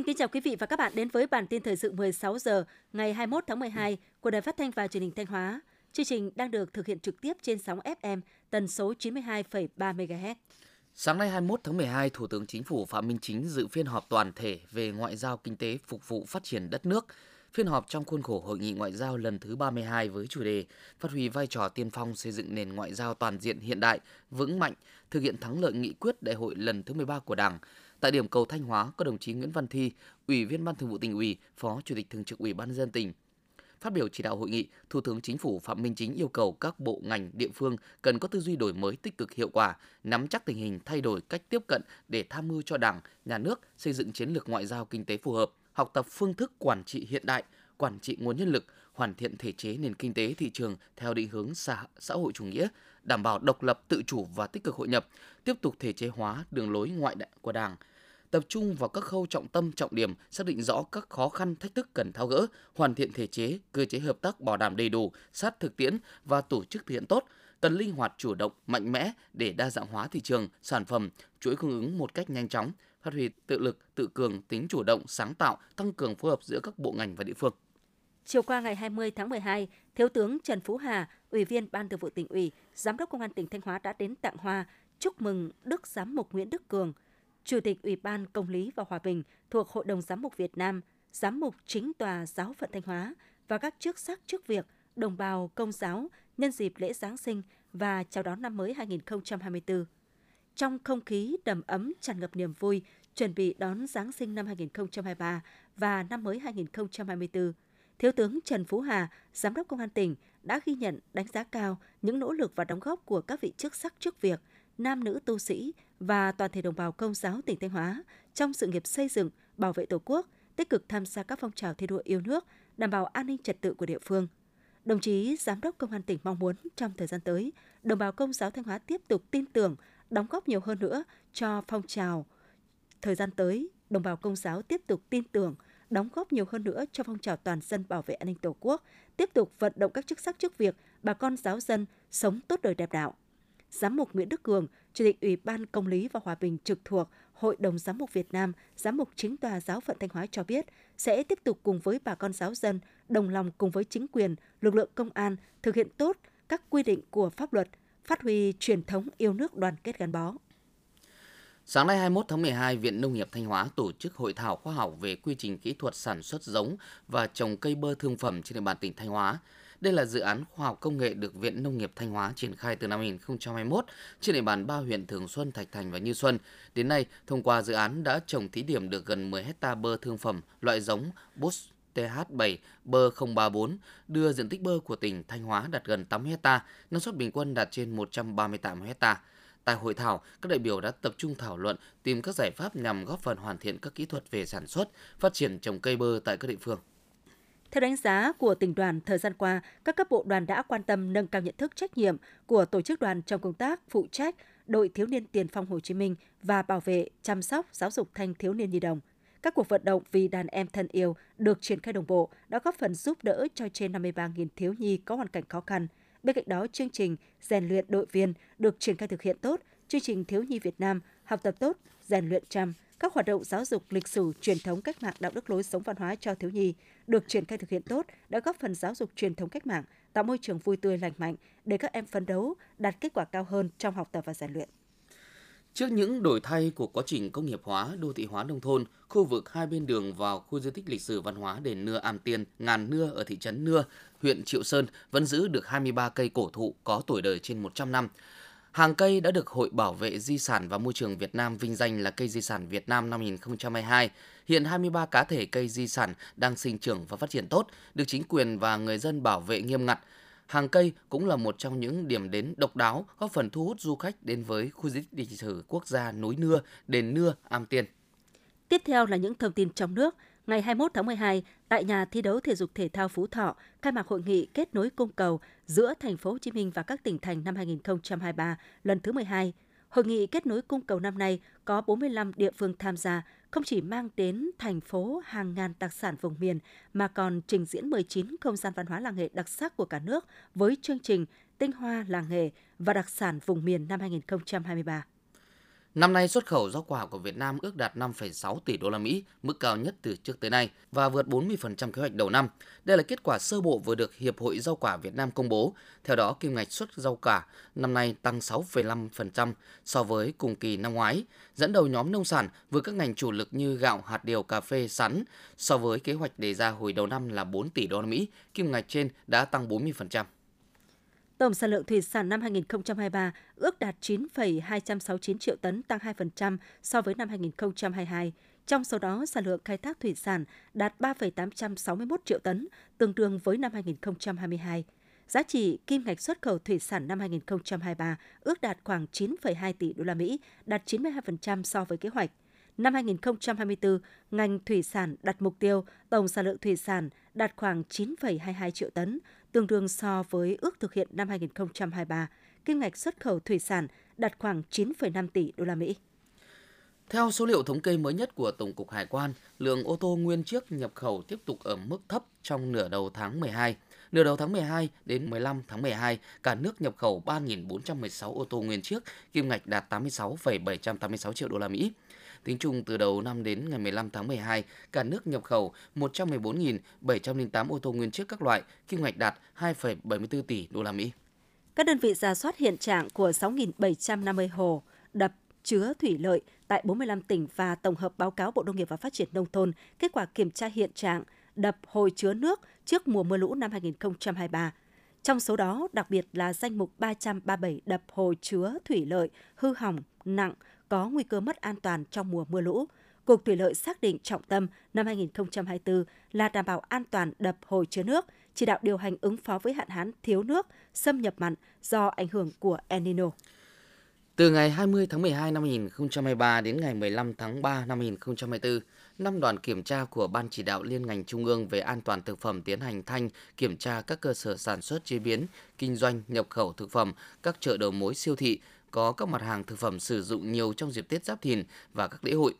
Xin kính chào quý vị và các bạn đến với bản tin thời sự 16 giờ ngày 21 tháng 12 của Đài Phát thanh và Truyền hình Thanh Hóa. Chương trình đang được thực hiện trực tiếp trên sóng FM tần số 92,3 MHz. Sáng nay 21 tháng 12, Thủ tướng Chính phủ Phạm Minh Chính dự phiên họp toàn thể về ngoại giao kinh tế phục vụ phát triển đất nước. Phiên họp trong khuôn khổ Hội nghị Ngoại giao lần thứ 32 với chủ đề Phát huy vai trò tiên phong xây dựng nền ngoại giao toàn diện hiện đại, vững mạnh, thực hiện thắng lợi nghị quyết đại hội lần thứ 13 của Đảng. Tại điểm cầu Thanh Hóa có đồng chí Nguyễn Văn Thi, Ủy viên Ban Thường vụ tỉnh ủy, Phó Chủ tịch Thường trực Ủy ban nhân dân tỉnh, Phát biểu chỉ đạo hội nghị, Thủ tướng Chính phủ Phạm Minh Chính yêu cầu các bộ ngành địa phương cần có tư duy đổi mới tích cực hiệu quả, nắm chắc tình hình thay đổi cách tiếp cận để tham mưu cho Đảng, Nhà nước xây dựng chiến lược ngoại giao kinh tế phù hợp, học tập phương thức quản trị hiện đại, quản trị nguồn nhân lực, hoàn thiện thể chế nền kinh tế thị trường theo định hướng xã, xã hội chủ nghĩa, đảm bảo độc lập tự chủ và tích cực hội nhập, tiếp tục thể chế hóa đường lối ngoại đại của Đảng, tập trung vào các khâu trọng tâm trọng điểm, xác định rõ các khó khăn thách thức cần tháo gỡ, hoàn thiện thể chế, cơ chế hợp tác bảo đảm đầy đủ, sát thực tiễn và tổ chức thực hiện tốt, cần linh hoạt chủ động, mạnh mẽ để đa dạng hóa thị trường, sản phẩm, chuỗi cung ứng một cách nhanh chóng, phát huy tự lực, tự cường, tính chủ động, sáng tạo, tăng cường phối hợp giữa các bộ ngành và địa phương. Chiều qua ngày 20 tháng 12, Thiếu tướng Trần Phú Hà, Ủy viên Ban Thường vụ tỉnh ủy, Giám đốc Công an tỉnh Thanh Hóa đã đến tặng hoa chúc mừng Đức Giám mục Nguyễn Đức Cường, Chủ tịch Ủy ban Công lý và Hòa bình thuộc Hội đồng Giám mục Việt Nam, Giám mục chính tòa giáo phận Thanh Hóa và các chức sắc chức việc, đồng bào công giáo nhân dịp lễ Giáng sinh và chào đón năm mới 2024. Trong không khí đầm ấm tràn ngập niềm vui, chuẩn bị đón Giáng sinh năm 2023 và năm mới 2024, Thiếu tướng Trần Phú Hà, Giám đốc Công an tỉnh đã ghi nhận đánh giá cao những nỗ lực và đóng góp của các vị chức sắc chức việc, nam nữ tu sĩ và toàn thể đồng bào công giáo tỉnh Thanh Hóa trong sự nghiệp xây dựng, bảo vệ Tổ quốc, tích cực tham gia các phong trào thi đua yêu nước, đảm bảo an ninh trật tự của địa phương. Đồng chí Giám đốc Công an tỉnh mong muốn trong thời gian tới, đồng bào công giáo Thanh Hóa tiếp tục tin tưởng, đóng góp nhiều hơn nữa cho phong trào. Thời gian tới, đồng bào công giáo tiếp tục tin tưởng, đóng góp nhiều hơn nữa cho phong trào toàn dân bảo vệ an ninh Tổ quốc, tiếp tục vận động các chức sắc chức việc, bà con giáo dân sống tốt đời đẹp đạo. Giám mục Nguyễn Đức Cường, Chủ tịch Ủy ban Công lý và Hòa bình trực thuộc Hội đồng Giám mục Việt Nam, Giám mục chính tòa giáo phận Thanh Hóa cho biết sẽ tiếp tục cùng với bà con giáo dân, đồng lòng cùng với chính quyền, lực lượng công an thực hiện tốt các quy định của pháp luật, phát huy truyền thống yêu nước đoàn kết gắn bó. Sáng nay 21 tháng 12, Viện Nông nghiệp Thanh Hóa tổ chức hội thảo khoa học về quy trình kỹ thuật sản xuất giống và trồng cây bơ thương phẩm trên địa bàn tỉnh Thanh Hóa. Đây là dự án khoa học công nghệ được Viện Nông nghiệp Thanh Hóa triển khai từ năm 2021 trên địa bàn ba huyện Thường Xuân, Thạch Thành và Như Xuân. Đến nay, thông qua dự án đã trồng thí điểm được gần 10 hecta bơ thương phẩm loại giống Bus TH7 bơ 034 đưa diện tích bơ của tỉnh Thanh Hóa đạt gần 8 hecta, năng suất bình quân đạt trên 138 hecta. Tại hội thảo, các đại biểu đã tập trung thảo luận tìm các giải pháp nhằm góp phần hoàn thiện các kỹ thuật về sản xuất, phát triển trồng cây bơ tại các địa phương. Theo đánh giá của tỉnh đoàn, thời gian qua, các cấp bộ đoàn đã quan tâm nâng cao nhận thức trách nhiệm của tổ chức đoàn trong công tác phụ trách đội thiếu niên tiền phong Hồ Chí Minh và bảo vệ, chăm sóc, giáo dục thanh thiếu niên nhi đồng. Các cuộc vận động vì đàn em thân yêu được triển khai đồng bộ đã góp phần giúp đỡ cho trên 53.000 thiếu nhi có hoàn cảnh khó khăn. Bên cạnh đó, chương trình rèn luyện đội viên được triển khai thực hiện tốt, chương trình thiếu nhi Việt Nam học tập tốt, rèn luyện chăm các hoạt động giáo dục lịch sử, truyền thống cách mạng, đạo đức lối sống văn hóa cho thiếu nhi được triển khai thực hiện tốt đã góp phần giáo dục truyền thống cách mạng, tạo môi trường vui tươi lành mạnh để các em phấn đấu đạt kết quả cao hơn trong học tập và rèn luyện. Trước những đổi thay của quá trình công nghiệp hóa, đô thị hóa nông thôn, khu vực hai bên đường vào khu di tích lịch sử văn hóa đền Nưa Am Tiên, Ngàn Nưa ở thị trấn Nưa, huyện Triệu Sơn vẫn giữ được 23 cây cổ thụ có tuổi đời trên 100 năm. Hàng cây đã được Hội Bảo vệ Di sản và Môi trường Việt Nam vinh danh là cây di sản Việt Nam năm 2022. Hiện 23 cá thể cây di sản đang sinh trưởng và phát triển tốt, được chính quyền và người dân bảo vệ nghiêm ngặt. Hàng cây cũng là một trong những điểm đến độc đáo góp phần thu hút du khách đến với khu di tích lịch sử quốc gia núi Nưa, đền Nưa, Am Tiên. Tiếp theo là những thông tin trong nước ngày 21 tháng 12 tại nhà thi đấu thể dục thể thao Phú Thọ khai mạc hội nghị kết nối cung cầu giữa thành phố Hồ Chí Minh và các tỉnh thành năm 2023 lần thứ 12. Hội nghị kết nối cung cầu năm nay có 45 địa phương tham gia, không chỉ mang đến thành phố hàng ngàn đặc sản vùng miền mà còn trình diễn 19 không gian văn hóa làng nghề đặc sắc của cả nước với chương trình Tinh hoa làng nghề và đặc sản vùng miền năm 2023. Năm nay xuất khẩu rau quả của Việt Nam ước đạt 5,6 tỷ đô la Mỹ, mức cao nhất từ trước tới nay và vượt 40% kế hoạch đầu năm. Đây là kết quả sơ bộ vừa được Hiệp hội Rau quả Việt Nam công bố. Theo đó, kim ngạch xuất rau quả năm nay tăng 6,5% so với cùng kỳ năm ngoái, dẫn đầu nhóm nông sản với các ngành chủ lực như gạo, hạt điều, cà phê, sắn. So với kế hoạch đề ra hồi đầu năm là 4 tỷ đô la Mỹ, kim ngạch trên đã tăng 40%. Tổng sản lượng thủy sản năm 2023 ước đạt 9,269 triệu tấn, tăng 2% so với năm 2022. Trong số đó, sản lượng khai thác thủy sản đạt 3,861 triệu tấn, tương đương với năm 2022. Giá trị kim ngạch xuất khẩu thủy sản năm 2023 ước đạt khoảng 9,2 tỷ đô la Mỹ, đạt 92% so với kế hoạch. Năm 2024, ngành thủy sản đặt mục tiêu tổng sản lượng thủy sản đạt khoảng 9,22 triệu tấn, tương đương so với ước thực hiện năm 2023, kim ngạch xuất khẩu thủy sản đạt khoảng 9,5 tỷ đô la Mỹ. Theo số liệu thống kê mới nhất của Tổng cục Hải quan, lượng ô tô nguyên chiếc nhập khẩu tiếp tục ở mức thấp trong nửa đầu tháng 12. Nửa đầu tháng 12 đến 15 tháng 12, cả nước nhập khẩu 3.416 ô tô nguyên chiếc, kim ngạch đạt 86,786 triệu đô la Mỹ. Tính chung từ đầu năm đến ngày 15 tháng 12, cả nước nhập khẩu 114.708 ô tô nguyên chiếc các loại, kim ngạch đạt 2,74 tỷ đô la Mỹ. Các đơn vị giả soát hiện trạng của 6.750 hồ, đập, chứa thủy lợi tại 45 tỉnh và tổng hợp báo cáo Bộ Nông nghiệp và Phát triển Nông thôn kết quả kiểm tra hiện trạng đập hồi chứa nước trước mùa mưa lũ năm 2023. Trong số đó, đặc biệt là danh mục 337 đập hồ chứa thủy lợi hư hỏng nặng có nguy cơ mất an toàn trong mùa mưa lũ. Cục Thủy lợi xác định trọng tâm năm 2024 là đảm bảo an toàn đập hồ chứa nước, chỉ đạo điều hành ứng phó với hạn hán thiếu nước, xâm nhập mặn do ảnh hưởng của El Nino. Từ ngày 20 tháng 12 năm 2023 đến ngày 15 tháng 3 năm 2024, năm đoàn kiểm tra của Ban chỉ đạo liên ngành trung ương về an toàn thực phẩm tiến hành thanh kiểm tra các cơ sở sản xuất chế biến, kinh doanh, nhập khẩu thực phẩm, các chợ đầu mối siêu thị có các mặt hàng thực phẩm sử dụng nhiều trong dịp Tết Giáp Thìn và các lễ hội.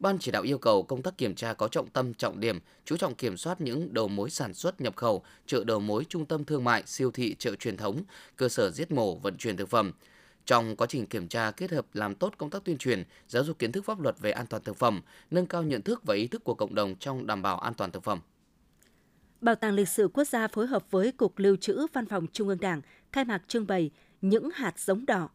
Ban chỉ đạo yêu cầu công tác kiểm tra có trọng tâm trọng điểm, chú trọng kiểm soát những đầu mối sản xuất nhập khẩu, chợ đầu mối trung tâm thương mại, siêu thị, chợ truyền thống, cơ sở giết mổ, vận chuyển thực phẩm. Trong quá trình kiểm tra kết hợp làm tốt công tác tuyên truyền, giáo dục kiến thức pháp luật về an toàn thực phẩm, nâng cao nhận thức và ý thức của cộng đồng trong đảm bảo an toàn thực phẩm. Bảo tàng Lịch sử Quốc gia phối hợp với Cục Lưu trữ Văn phòng Trung ương Đảng khai mạc trưng bày những hạt giống đỏ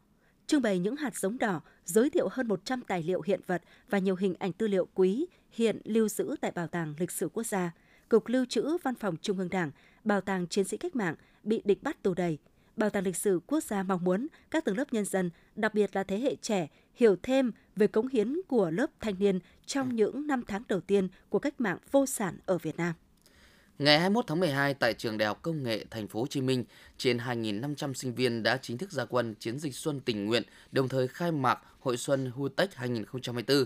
trưng bày những hạt giống đỏ, giới thiệu hơn 100 tài liệu hiện vật và nhiều hình ảnh tư liệu quý hiện lưu giữ tại Bảo tàng Lịch sử Quốc gia, Cục Lưu trữ Văn phòng Trung ương Đảng, Bảo tàng Chiến sĩ Cách mạng bị địch bắt tù đầy. Bảo tàng Lịch sử Quốc gia mong muốn các tầng lớp nhân dân, đặc biệt là thế hệ trẻ, hiểu thêm về cống hiến của lớp thanh niên trong những năm tháng đầu tiên của cách mạng vô sản ở Việt Nam. Ngày 21 tháng 12 tại trường Đại học Công nghệ Thành phố Hồ Chí Minh, trên 2.500 sinh viên đã chính thức ra quân chiến dịch xuân tình nguyện, đồng thời khai mạc Hội xuân Hutech 2024.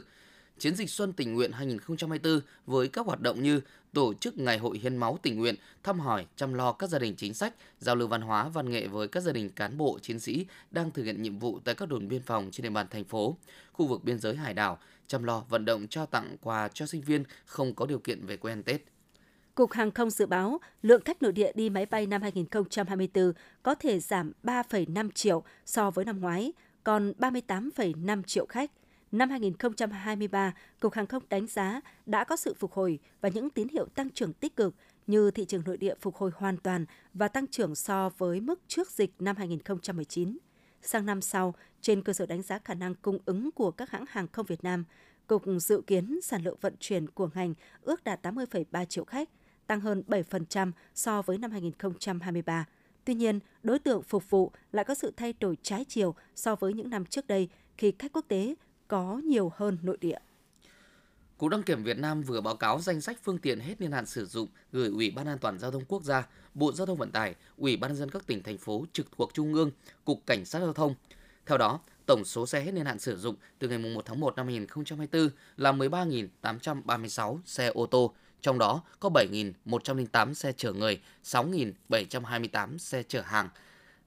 Chiến dịch Xuân tình nguyện 2024 với các hoạt động như tổ chức Ngày hội hiến máu tình nguyện, thăm hỏi, chăm lo các gia đình chính sách, giao lưu văn hóa, văn nghệ với các gia đình cán bộ, chiến sĩ đang thực hiện nhiệm vụ tại các đồn biên phòng trên địa bàn thành phố, khu vực biên giới hải đảo, chăm lo vận động trao tặng quà cho sinh viên không có điều kiện về quê ăn Tết. Cục Hàng không dự báo lượng khách nội địa đi máy bay năm 2024 có thể giảm 3,5 triệu so với năm ngoái, còn 38,5 triệu khách. Năm 2023, Cục Hàng không đánh giá đã có sự phục hồi và những tín hiệu tăng trưởng tích cực như thị trường nội địa phục hồi hoàn toàn và tăng trưởng so với mức trước dịch năm 2019. Sang năm sau, trên cơ sở đánh giá khả năng cung ứng của các hãng hàng không Việt Nam, Cục dự kiến sản lượng vận chuyển của ngành ước đạt 80,3 triệu khách, tăng hơn 7% so với năm 2023. Tuy nhiên, đối tượng phục vụ lại có sự thay đổi trái chiều so với những năm trước đây khi khách quốc tế có nhiều hơn nội địa. Cục đăng kiểm Việt Nam vừa báo cáo danh sách phương tiện hết niên hạn sử dụng gửi Ủy ban An toàn giao thông quốc gia, Bộ Giao thông Vận tải, Ủy ban nhân dân các tỉnh thành phố trực thuộc Trung ương, Cục Cảnh sát giao thông. Theo đó, tổng số xe hết niên hạn sử dụng từ ngày 1 tháng 1 năm 2024 là 13.836 xe ô tô, trong đó có 7.108 xe chở người, 6.728 xe chở hàng.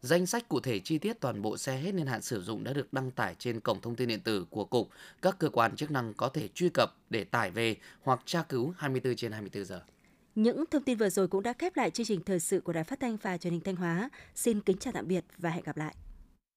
Danh sách cụ thể chi tiết toàn bộ xe hết niên hạn sử dụng đã được đăng tải trên cổng thông tin điện tử của Cục. Các cơ quan chức năng có thể truy cập để tải về hoặc tra cứu 24 trên 24 giờ. Những thông tin vừa rồi cũng đã khép lại chương trình thời sự của Đài Phát thanh và Truyền hình Thanh Hóa. Xin kính chào tạm biệt và hẹn gặp lại.